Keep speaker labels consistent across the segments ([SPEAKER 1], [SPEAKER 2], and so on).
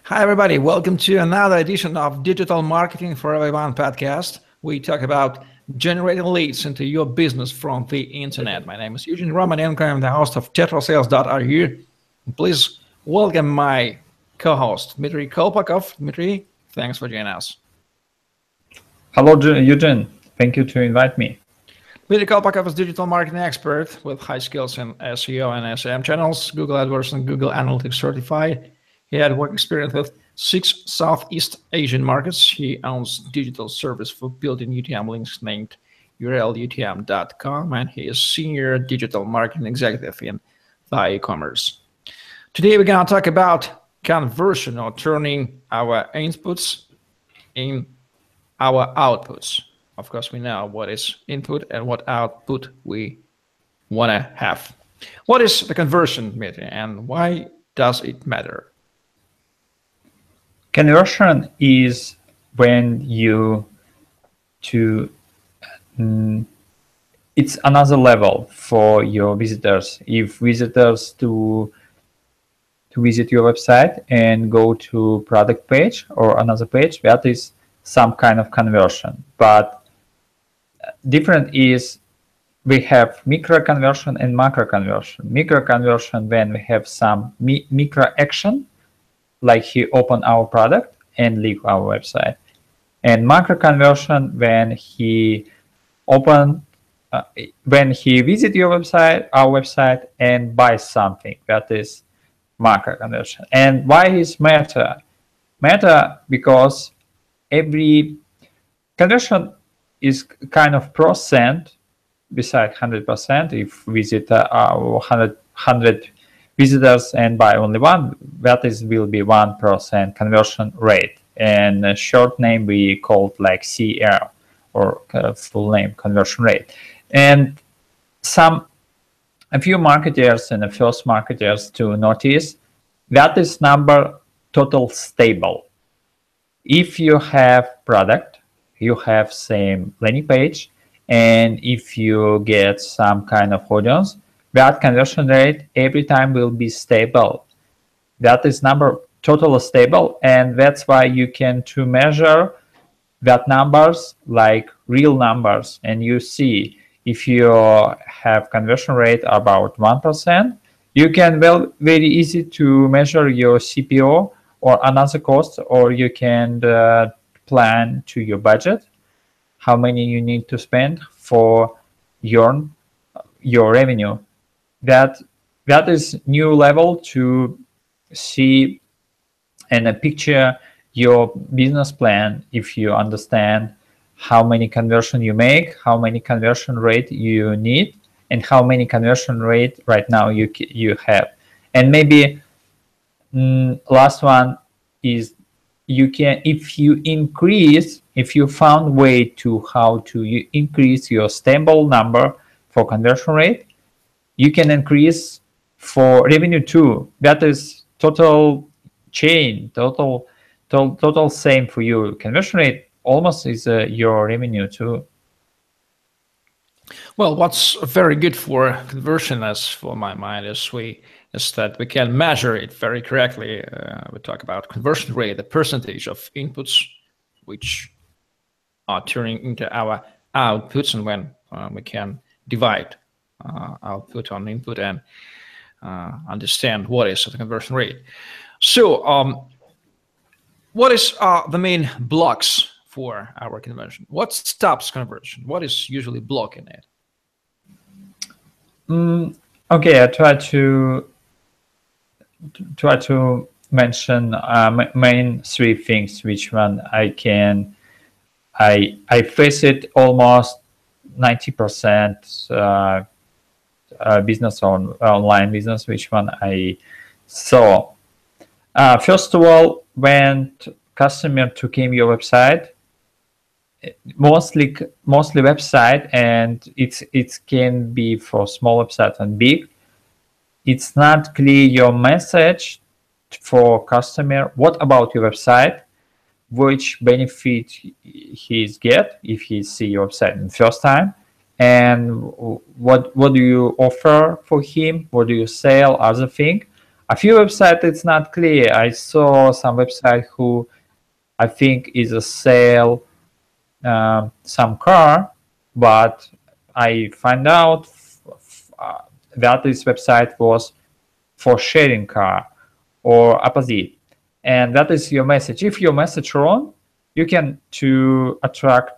[SPEAKER 1] Hi, everybody. Welcome to another edition of Digital Marketing for Everyone podcast. We talk about generating leads into your business from the internet. My name is Eugene Romanenko. I'm the host of tetrasales.ru. Please welcome my co-host, Dmitry Kolpakov. Dmitry, thanks for joining us.
[SPEAKER 2] Hello, Eugene. Thank you to invite me.
[SPEAKER 1] Dmitry Kolpakov is digital marketing expert with high skills in SEO and SEM channels, Google AdWords and Google Analytics certified. He had work experience with six Southeast Asian markets. He owns digital service for building UTM links named urlutm.com, and he is senior digital marketing executive in the e-commerce. Today we're going to talk about conversion or turning our inputs in our outputs. Of course, we know what is input and what output we want to have. What is the conversion meter and why does it matter?
[SPEAKER 2] Conversion is when you to um, it's another level for your visitors. If visitors to to visit your website and go to product page or another page, that is some kind of conversion. But different is we have micro conversion and macro conversion. Micro conversion when we have some mi micro action like he open our product and leave our website. And macro conversion when he open uh, when he visit your website, our website, and buy something. That is macro conversion. And why is matter? Matter because every conversion is kind of percent beside 100% if visit uh, 100, 100 visitors and buy only one, that is will be 1% conversion rate. And short name we called like CR or uh, full name conversion rate. And some, a few marketers and the first marketers to notice that is number total stable. If you have product, you have same landing page, and if you get some kind of audience, that conversion rate every time will be stable. That is number totally stable, and that's why you can to measure that numbers like real numbers, and you see if you have conversion rate about one percent, you can well very easy to measure your CPO or another cost, or you can uh, plan to your budget how many you need to spend for your your revenue that that is new level to see and a picture your business plan if you understand how many conversion you make how many conversion rate you need and how many conversion rate right now you you have. And maybe mm, last one is you can if you increase if you found way to how to increase your stable number for conversion rate you can increase for revenue too. That is total chain, total, total, total same for you. Conversion rate almost is uh, your revenue too.
[SPEAKER 1] Well, what's very good for conversion, as for my mind, is we is that we can measure it very correctly. Uh, we talk about conversion rate, the percentage of inputs which are turning into our outputs, and when uh, we can divide output on input and uh, understand what is the conversion rate. So, um, what is uh, the main blocks for our conversion? What stops conversion? What is usually blocking it?
[SPEAKER 2] Mm, okay, I try to try to mention uh, main three things which one I can I I face it almost 90% uh, business on online business, which one I saw. Uh, first of all, when customer to came your website, mostly mostly website, and it's it can be for small website and big. It's not clear your message for customer. What about your website? Which benefit he's get if he see your website in first time? And what what do you offer for him what do you sell other thing a few websites it's not clear. I saw some website who I think is a sale uh, some car, but I find out uh, that this website was for sharing car or opposite. And that is your message. If your message wrong, you can to attract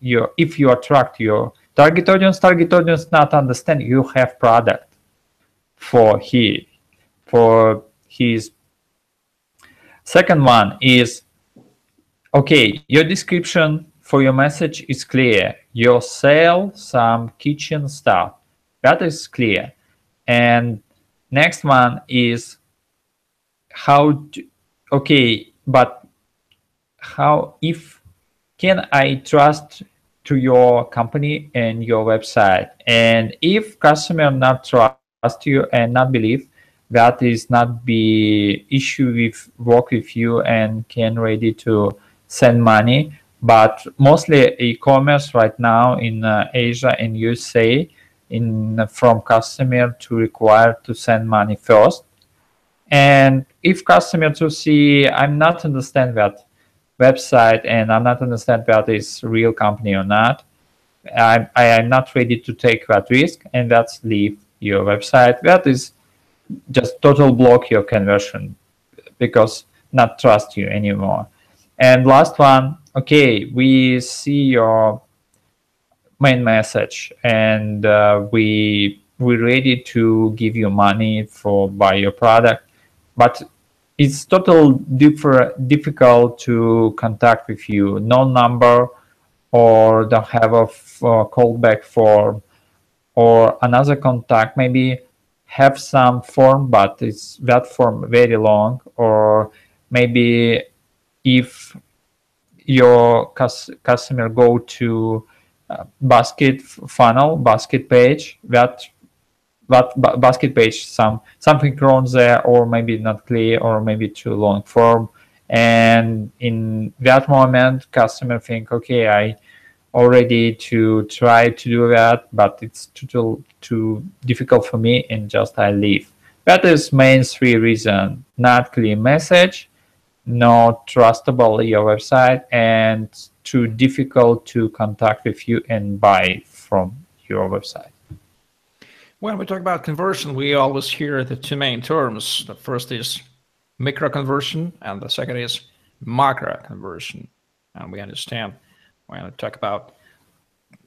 [SPEAKER 2] your if you attract your target audience, target audience not understand you have product for he for his. Second one is okay your description for your message is clear. You sell some kitchen stuff. That is clear. And next one is how to, okay but how if can i trust to your company and your website. And if customer not trust you and not believe that is not be issue with work with you and can ready to send money. But mostly e-commerce right now in uh, asia and usa in from customer to require to send money first. And if customer to see i'm not understand that website and i'm not understand that is real company or not. I i am not ready to take that risk and that's leave your website. That is just total block your conversion because not trust you anymore. And last one, okay, we see your main message and uh, we we're ready to give you money for buy your product, but it's total differ, difficult to contact with you. No number or don't have a callback form or another contact maybe have some form, but it's that form very long, or maybe if your cus customer go to uh, basket funnel, basket page, that that basket page some something wrong there, or maybe not clear, or maybe too long form, and in that moment, customer think, okay, I already to try to do that, but it's too, too difficult for me and just I leave. That is main three reason, not clear message, not trustable your website, and too difficult to contact with you and buy from your website.
[SPEAKER 1] When we talk about conversion, we always hear the two main terms. The first is micro conversion, and the second is macro conversion. And we understand when to talk about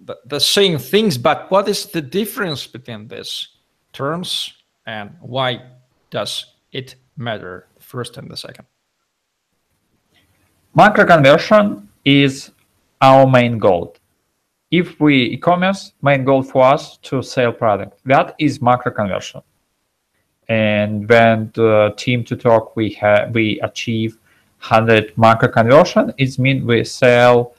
[SPEAKER 1] the, the same things, but what is the difference between these terms and why does it matter, the first and the second?
[SPEAKER 2] Macro conversion is our main goal. If we e-commerce, main goal for us to sell product. That is macro conversion. And when the team to talk, we have we achieve 100 macro conversion, it means we sell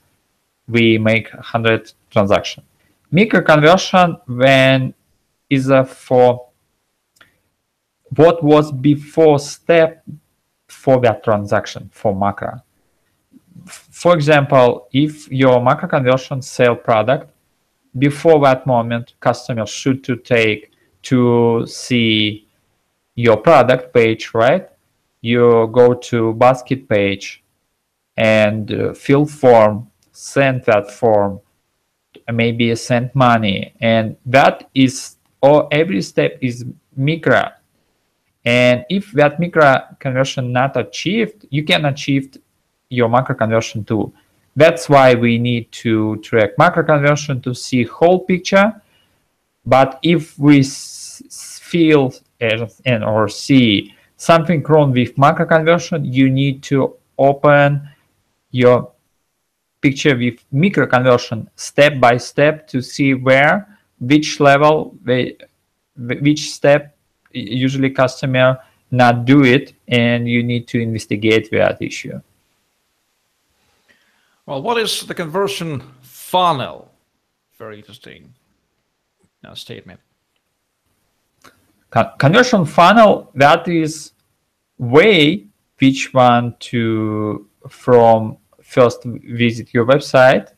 [SPEAKER 2] we make 100 transaction. Micro conversion when is a for what was before step for that transaction for macro. For example, if your macro conversion sale product, before that moment, customer should to take to see your product page, right? You go to basket page and uh, fill form send that form, maybe send money, and that is or every step is micro. And if that micro conversion not achieved, you can achieve your macro conversion too. That's why we need to track macro conversion to see whole picture. But if we feel and or see something wrong with macro conversion, you need to open your picture with micro conversion step by step to see where which level which step usually customer not do it and you need to investigate that issue
[SPEAKER 1] well what is the conversion funnel? Very interesting. Now statement.
[SPEAKER 2] Con conversion funnel that is way which one to from first visit your website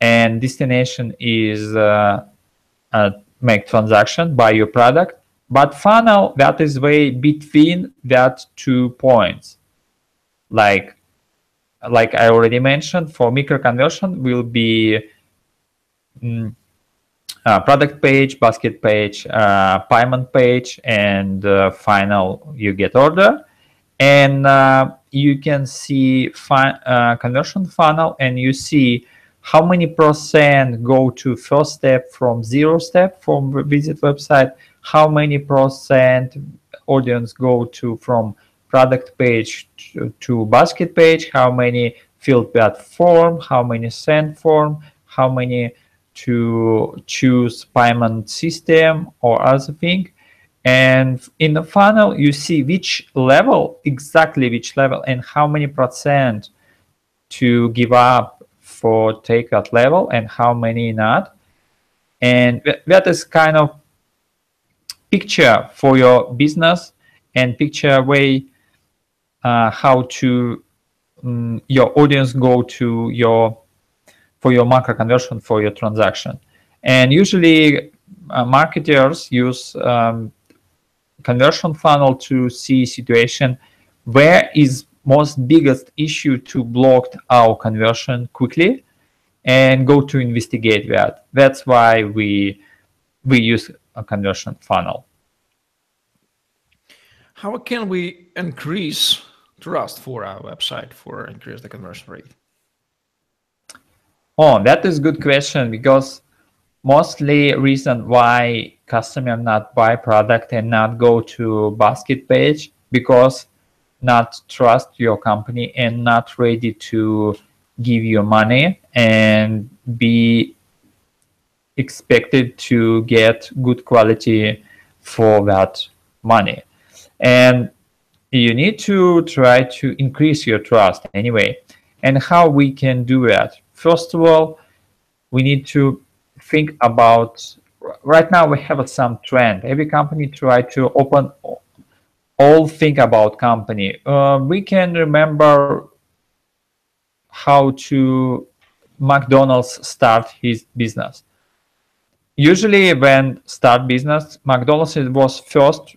[SPEAKER 2] and destination is uh, uh, make transaction buy your product. But funnel that is way between that two points. Like like i already mentioned for micro conversion will be mm, uh, product page basket page uh, payment page and uh, final you get order. And uh, you can see fi- uh, conversion funnel and you see how many percent go to first step from zero step from visit website how many percent audience go to from product page to, to basket page how many filled that form how many send form how many to choose payment system or other thing. And in the funnel you see which level exactly which level and how many percent to give up for take that level and how many not. And that is kind of picture for your business and picture way uh, how to um, your audience go to your for your macro conversion for your transaction. And usually uh, marketers use um, conversion funnel to see situation where is most biggest issue to block our conversion quickly and go to investigate that. That's why we we use a conversion funnel.
[SPEAKER 1] How can we increase trust for our website for increase the conversion rate?
[SPEAKER 2] Oh that is good question because mostly reason why customer not buy product and not go to basket page because not trust your company and not ready to give you money and be expected to get good quality for that money. And you need to try to increase your trust anyway. And how we can do that? First of all we need to think about right now we have some trend. Every company try to open all think about company. Uh, we can remember how to mcdonald's start his business. Usually when start business mcdonald's was first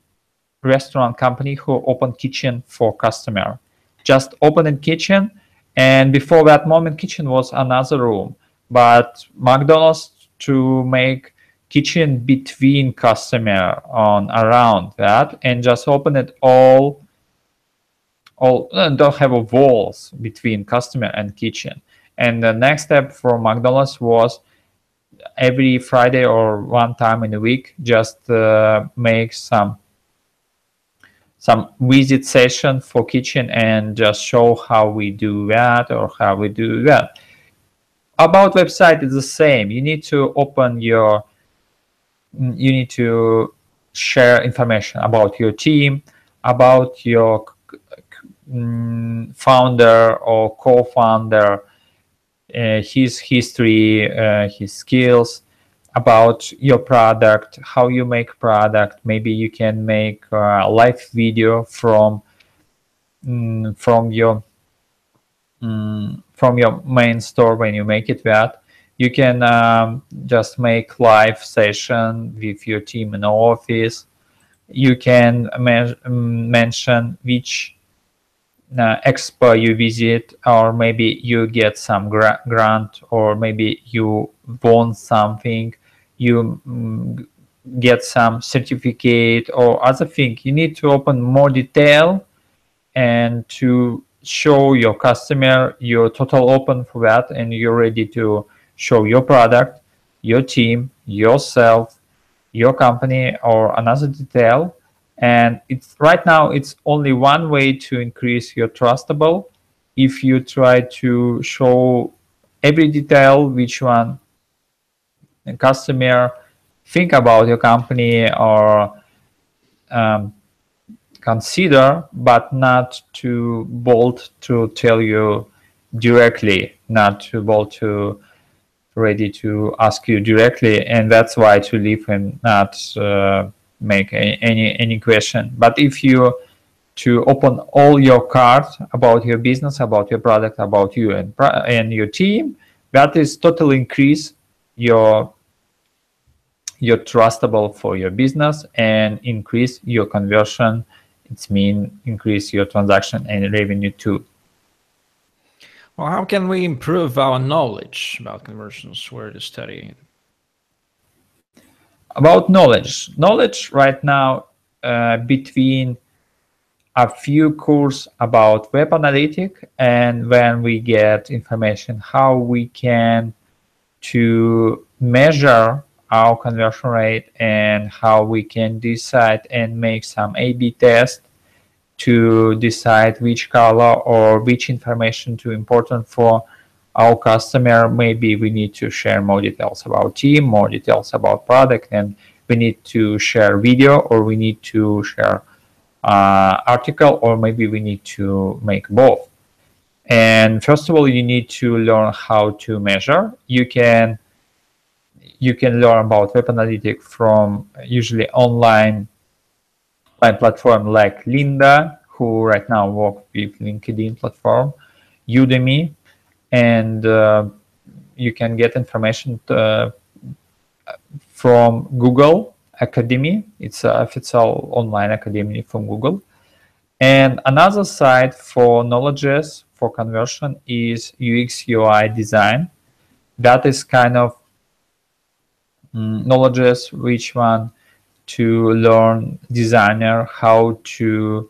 [SPEAKER 2] restaurant company who opened kitchen for customer. Just opened a kitchen and before that moment kitchen was another room. But mcdonald's to make kitchen between customer on around that and just open it all all uh, don't have a walls between customer and kitchen. And the next step for mcdonald's was every friday or one time in a week just uh, make some some visit session for kitchen and just show how we do that or how we do that. About website is the same. You need to open your you need to share information about your team about your mm, founder or co-founder uh, his history uh, his skills about your product how you make product. Maybe you can make a live video from mm, from your mm, from your main store when you make it that you can um, just make live session with your team in the office. You can men- mention which uh, expo you visit or maybe you get some gra- grant or maybe you won something you mm, get some certificate or other thing you need to open more detail and to show your customer you're total open for that and you're ready to show your product your team yourself your company or another detail. And it's right now it's only one way to increase your trustable. If you try to show every detail which one customer think about your company or um, consider, but not too bold to tell you directly, not too bold to ready to ask you directly, and that's why to leave and not uh, make a, any any question. But if you to open all your cards about your business, about your product, about you and and your team, that is totally increase your you're trustable for your business and increase your conversion. It's mean increase your transaction and revenue too.
[SPEAKER 1] Well how can we improve our knowledge about conversions? Where to study?
[SPEAKER 2] About knowledge. Knowledge right now uh, between a few course about web analytic and when we get information how we can to measure our conversion rate and how we can decide and make some A-B test to decide which color or which information to important for our customer. Maybe we need to share more details about team, more details about product, and we need to share video or we need to share uh, article or maybe we need to make both. And first of all, you need to learn how to measure. You can you can learn about web analytics from usually online online platform like Lynda, who right now work with LinkedIn platform, Udemy, and uh, you can get information to, uh, from Google Academy. It's a official online academy from Google. And another site for knowledges for conversion is UX UI design. That is kind of knowledges which one to learn designer how to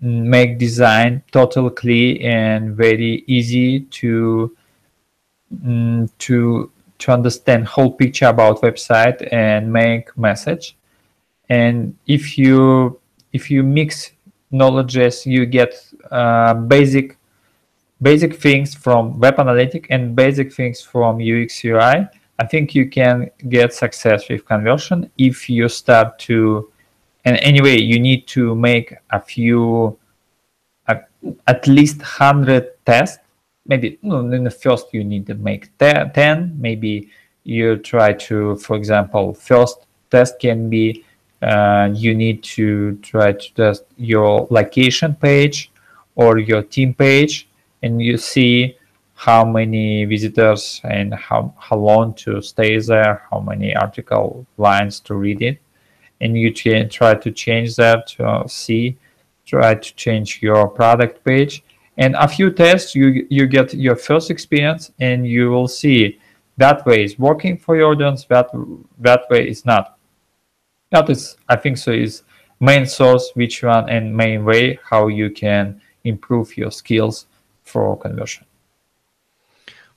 [SPEAKER 2] make design totally clear and very easy to um, to to understand whole picture about website and make message. And if you if you mix knowledges you get uh, basic basic things from web analytic and basic things from ux ui I think you can get success with conversion if you start to, and anyway, you need to make a few, uh, at least 100 tests. Maybe in the first you need to make 10. Maybe you try to, for example, first test can be uh, you need to try to test your location page or your team page and you see how many visitors and how, how long to stay there, how many article lines to read it. And you try to change that to uh, see, try to change your product page. And a few tests, you, you get your first experience and you will see that way is working for your audience, that, that way is not. That is, I think so, is main source, which one and main way how you can improve your skills for conversion.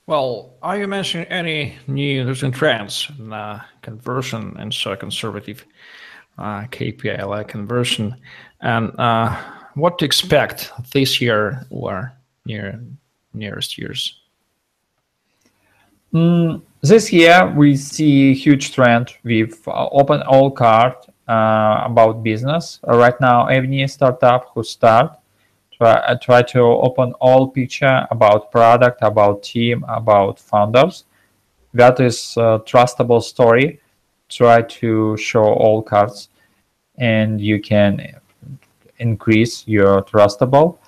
[SPEAKER 1] Well, are you mentioning any new recent trends in uh, conversion and so conservative uh, KPI like conversion, and uh, what to expect this year or near nearest years?
[SPEAKER 2] Mm, this year we see huge trend with uh, open all card uh, about business. right now, every startup who start try, try to open all picture about product, about team, about founders. That is a trustable story. Try to show all cards and you can increase your trustable.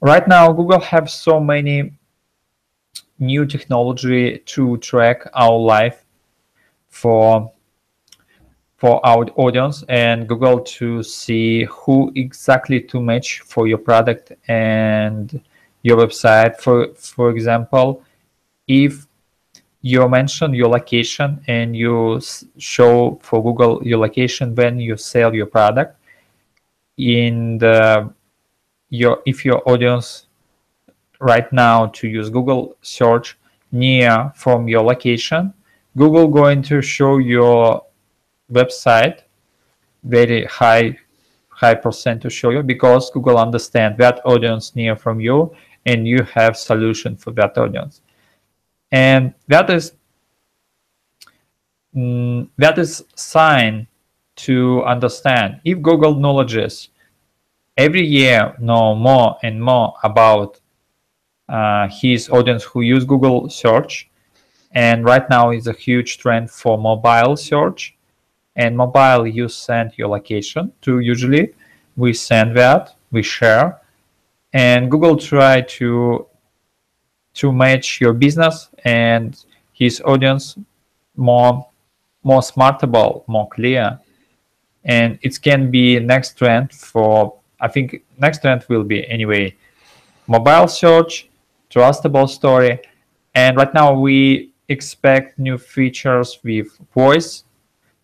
[SPEAKER 2] Right now, Google have so many new technology to track our life for for our audience and Google to see who exactly to match for your product and your website. For for example, if you mention your location and you show for Google your location when you sell your product, in the your if your audience right now to use Google search near from your location, Google going to show your website very high high percent to show you because Google understand that audience near from you and you have solution for that audience. And that is mm, that is sign to understand if Google knowledges every year know more and more about uh, his audience who use Google search and right now is a huge trend for mobile search and mobile you send your location to usually we send that we share and google try to to match your business and his audience more more smartable, more clear, and it can be next trend for. I think next trend will be anyway, mobile search, trustable story, and right now we expect new features with voice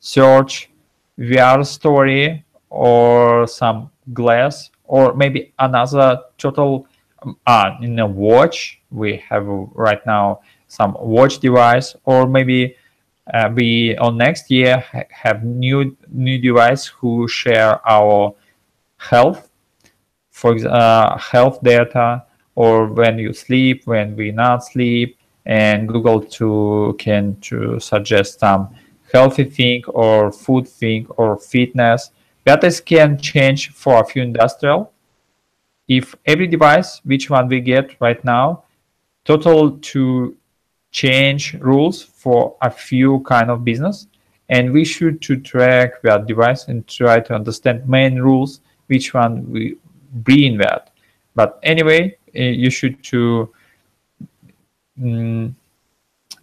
[SPEAKER 2] search, VR story, or some glass, or maybe another total. Uh, in a watch, we have right now some watch device, or maybe uh, we on next year ha have new new device who share our health, for uh, health data, or when you sleep, when we not sleep, and Google to can to suggest some healthy thing or food thing or fitness. That is can change for a few industrial. If every device, which one we get right now, total to change rules for a few kind of business, and we should to track that device and try to understand main rules, which one we bring that. But anyway, eh, you should to mm,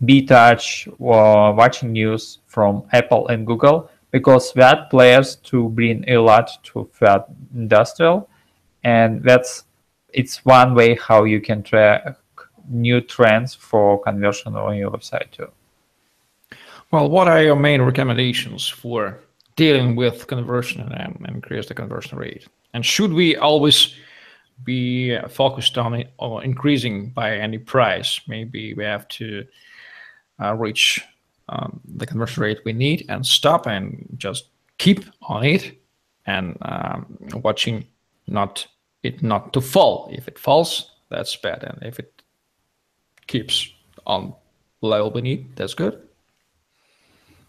[SPEAKER 2] be touch or watching news from Apple and Google because that players to bring a lot to that industrial and that's it's one way how you can track new trends for conversion on your website too.
[SPEAKER 1] Well, what are your main recommendations for dealing with conversion and, and increase the conversion rate? And should we always be focused on it increasing by any price? Maybe we have to uh, reach um, the conversion rate we need and stop and just keep on it and um, watching not it not to fall. If it falls, that's bad, and if it keeps on level we need, that's good.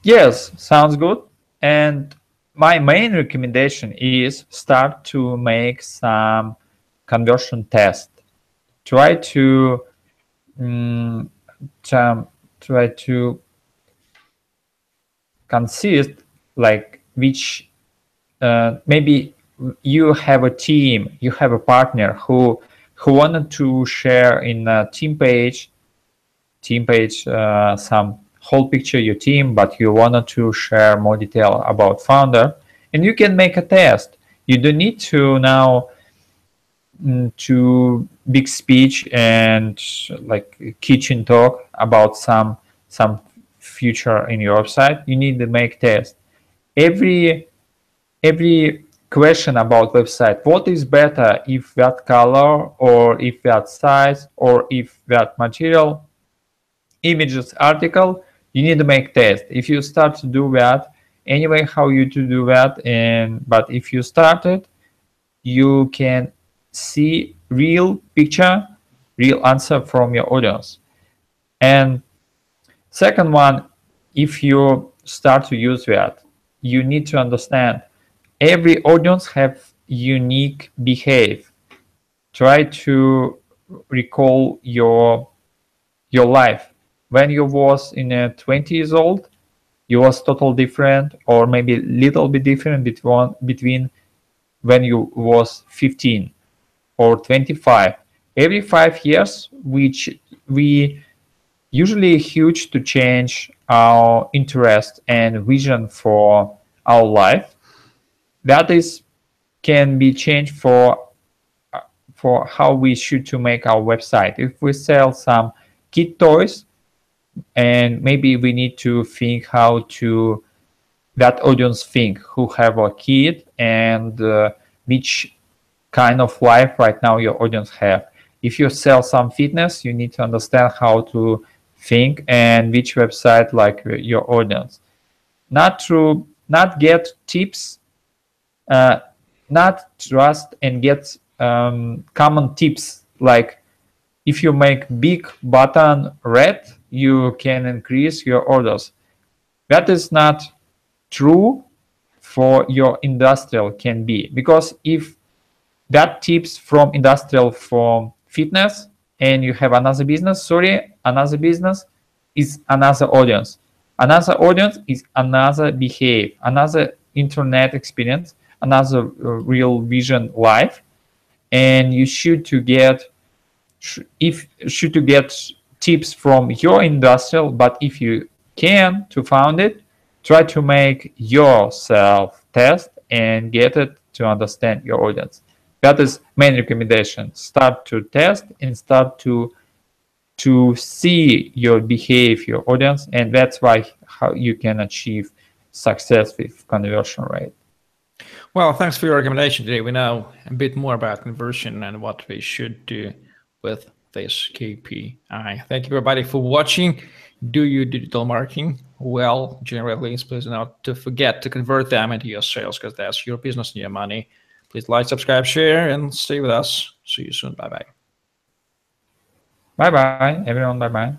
[SPEAKER 2] Yes, sounds good. And my main recommendation is start to make some conversion test. Try to um, try to consist like which uh, maybe you have a team you have a partner who who wanted to share in a team page team page uh, some whole picture your team but you wanted to share more detail about founder and you can make a test. You don't need to now mm, to big speech and like kitchen talk about some some future in your website you need to make test every every question about website what is better if that color or if that size or if that material images article you need to make test if you start to do that anyway how you to do that and but if you started you can see real picture, real answer from your audience. And second one, if you start to use that, you need to understand every audience have unique behave. Try to recall your your life when you was in a 20 years old you was total different or maybe little bit different between between when you was 15 or 25 every five years which we usually huge to change our interest and vision for our life that is can be changed for for how we should to make our website if we sell some kid toys and maybe we need to think how to that audience think who have a kid and uh, which kind of life right now your audience have. If you sell some fitness, you need to understand how to think and which website like your audience. Not to not get tips, uh, not trust and get um, common tips like if you make big button red, you can increase your orders. That is not true for your industrial can be because if that tips from industrial from fitness and you have another business sorry another business is another audience another audience is another behave another internet experience another uh, real vision life and you should to get if should to get tips from your industrial but if you can to found it try to make yourself test and get it to understand your audience. That is main recommendation. Start to test and start to to see your behavior audience and that's why how you can achieve success with conversion rate.
[SPEAKER 1] Well, thanks for your recommendation today. We know a bit more about conversion and what we should do with this KPI. Thank you everybody for watching. Do your digital marketing well, generally, please not to forget to convert them into your sales because that's your business and your money. Please like, subscribe, share, and stay with us. See you soon. Bye bye.
[SPEAKER 2] Bye bye, everyone. Bye bye.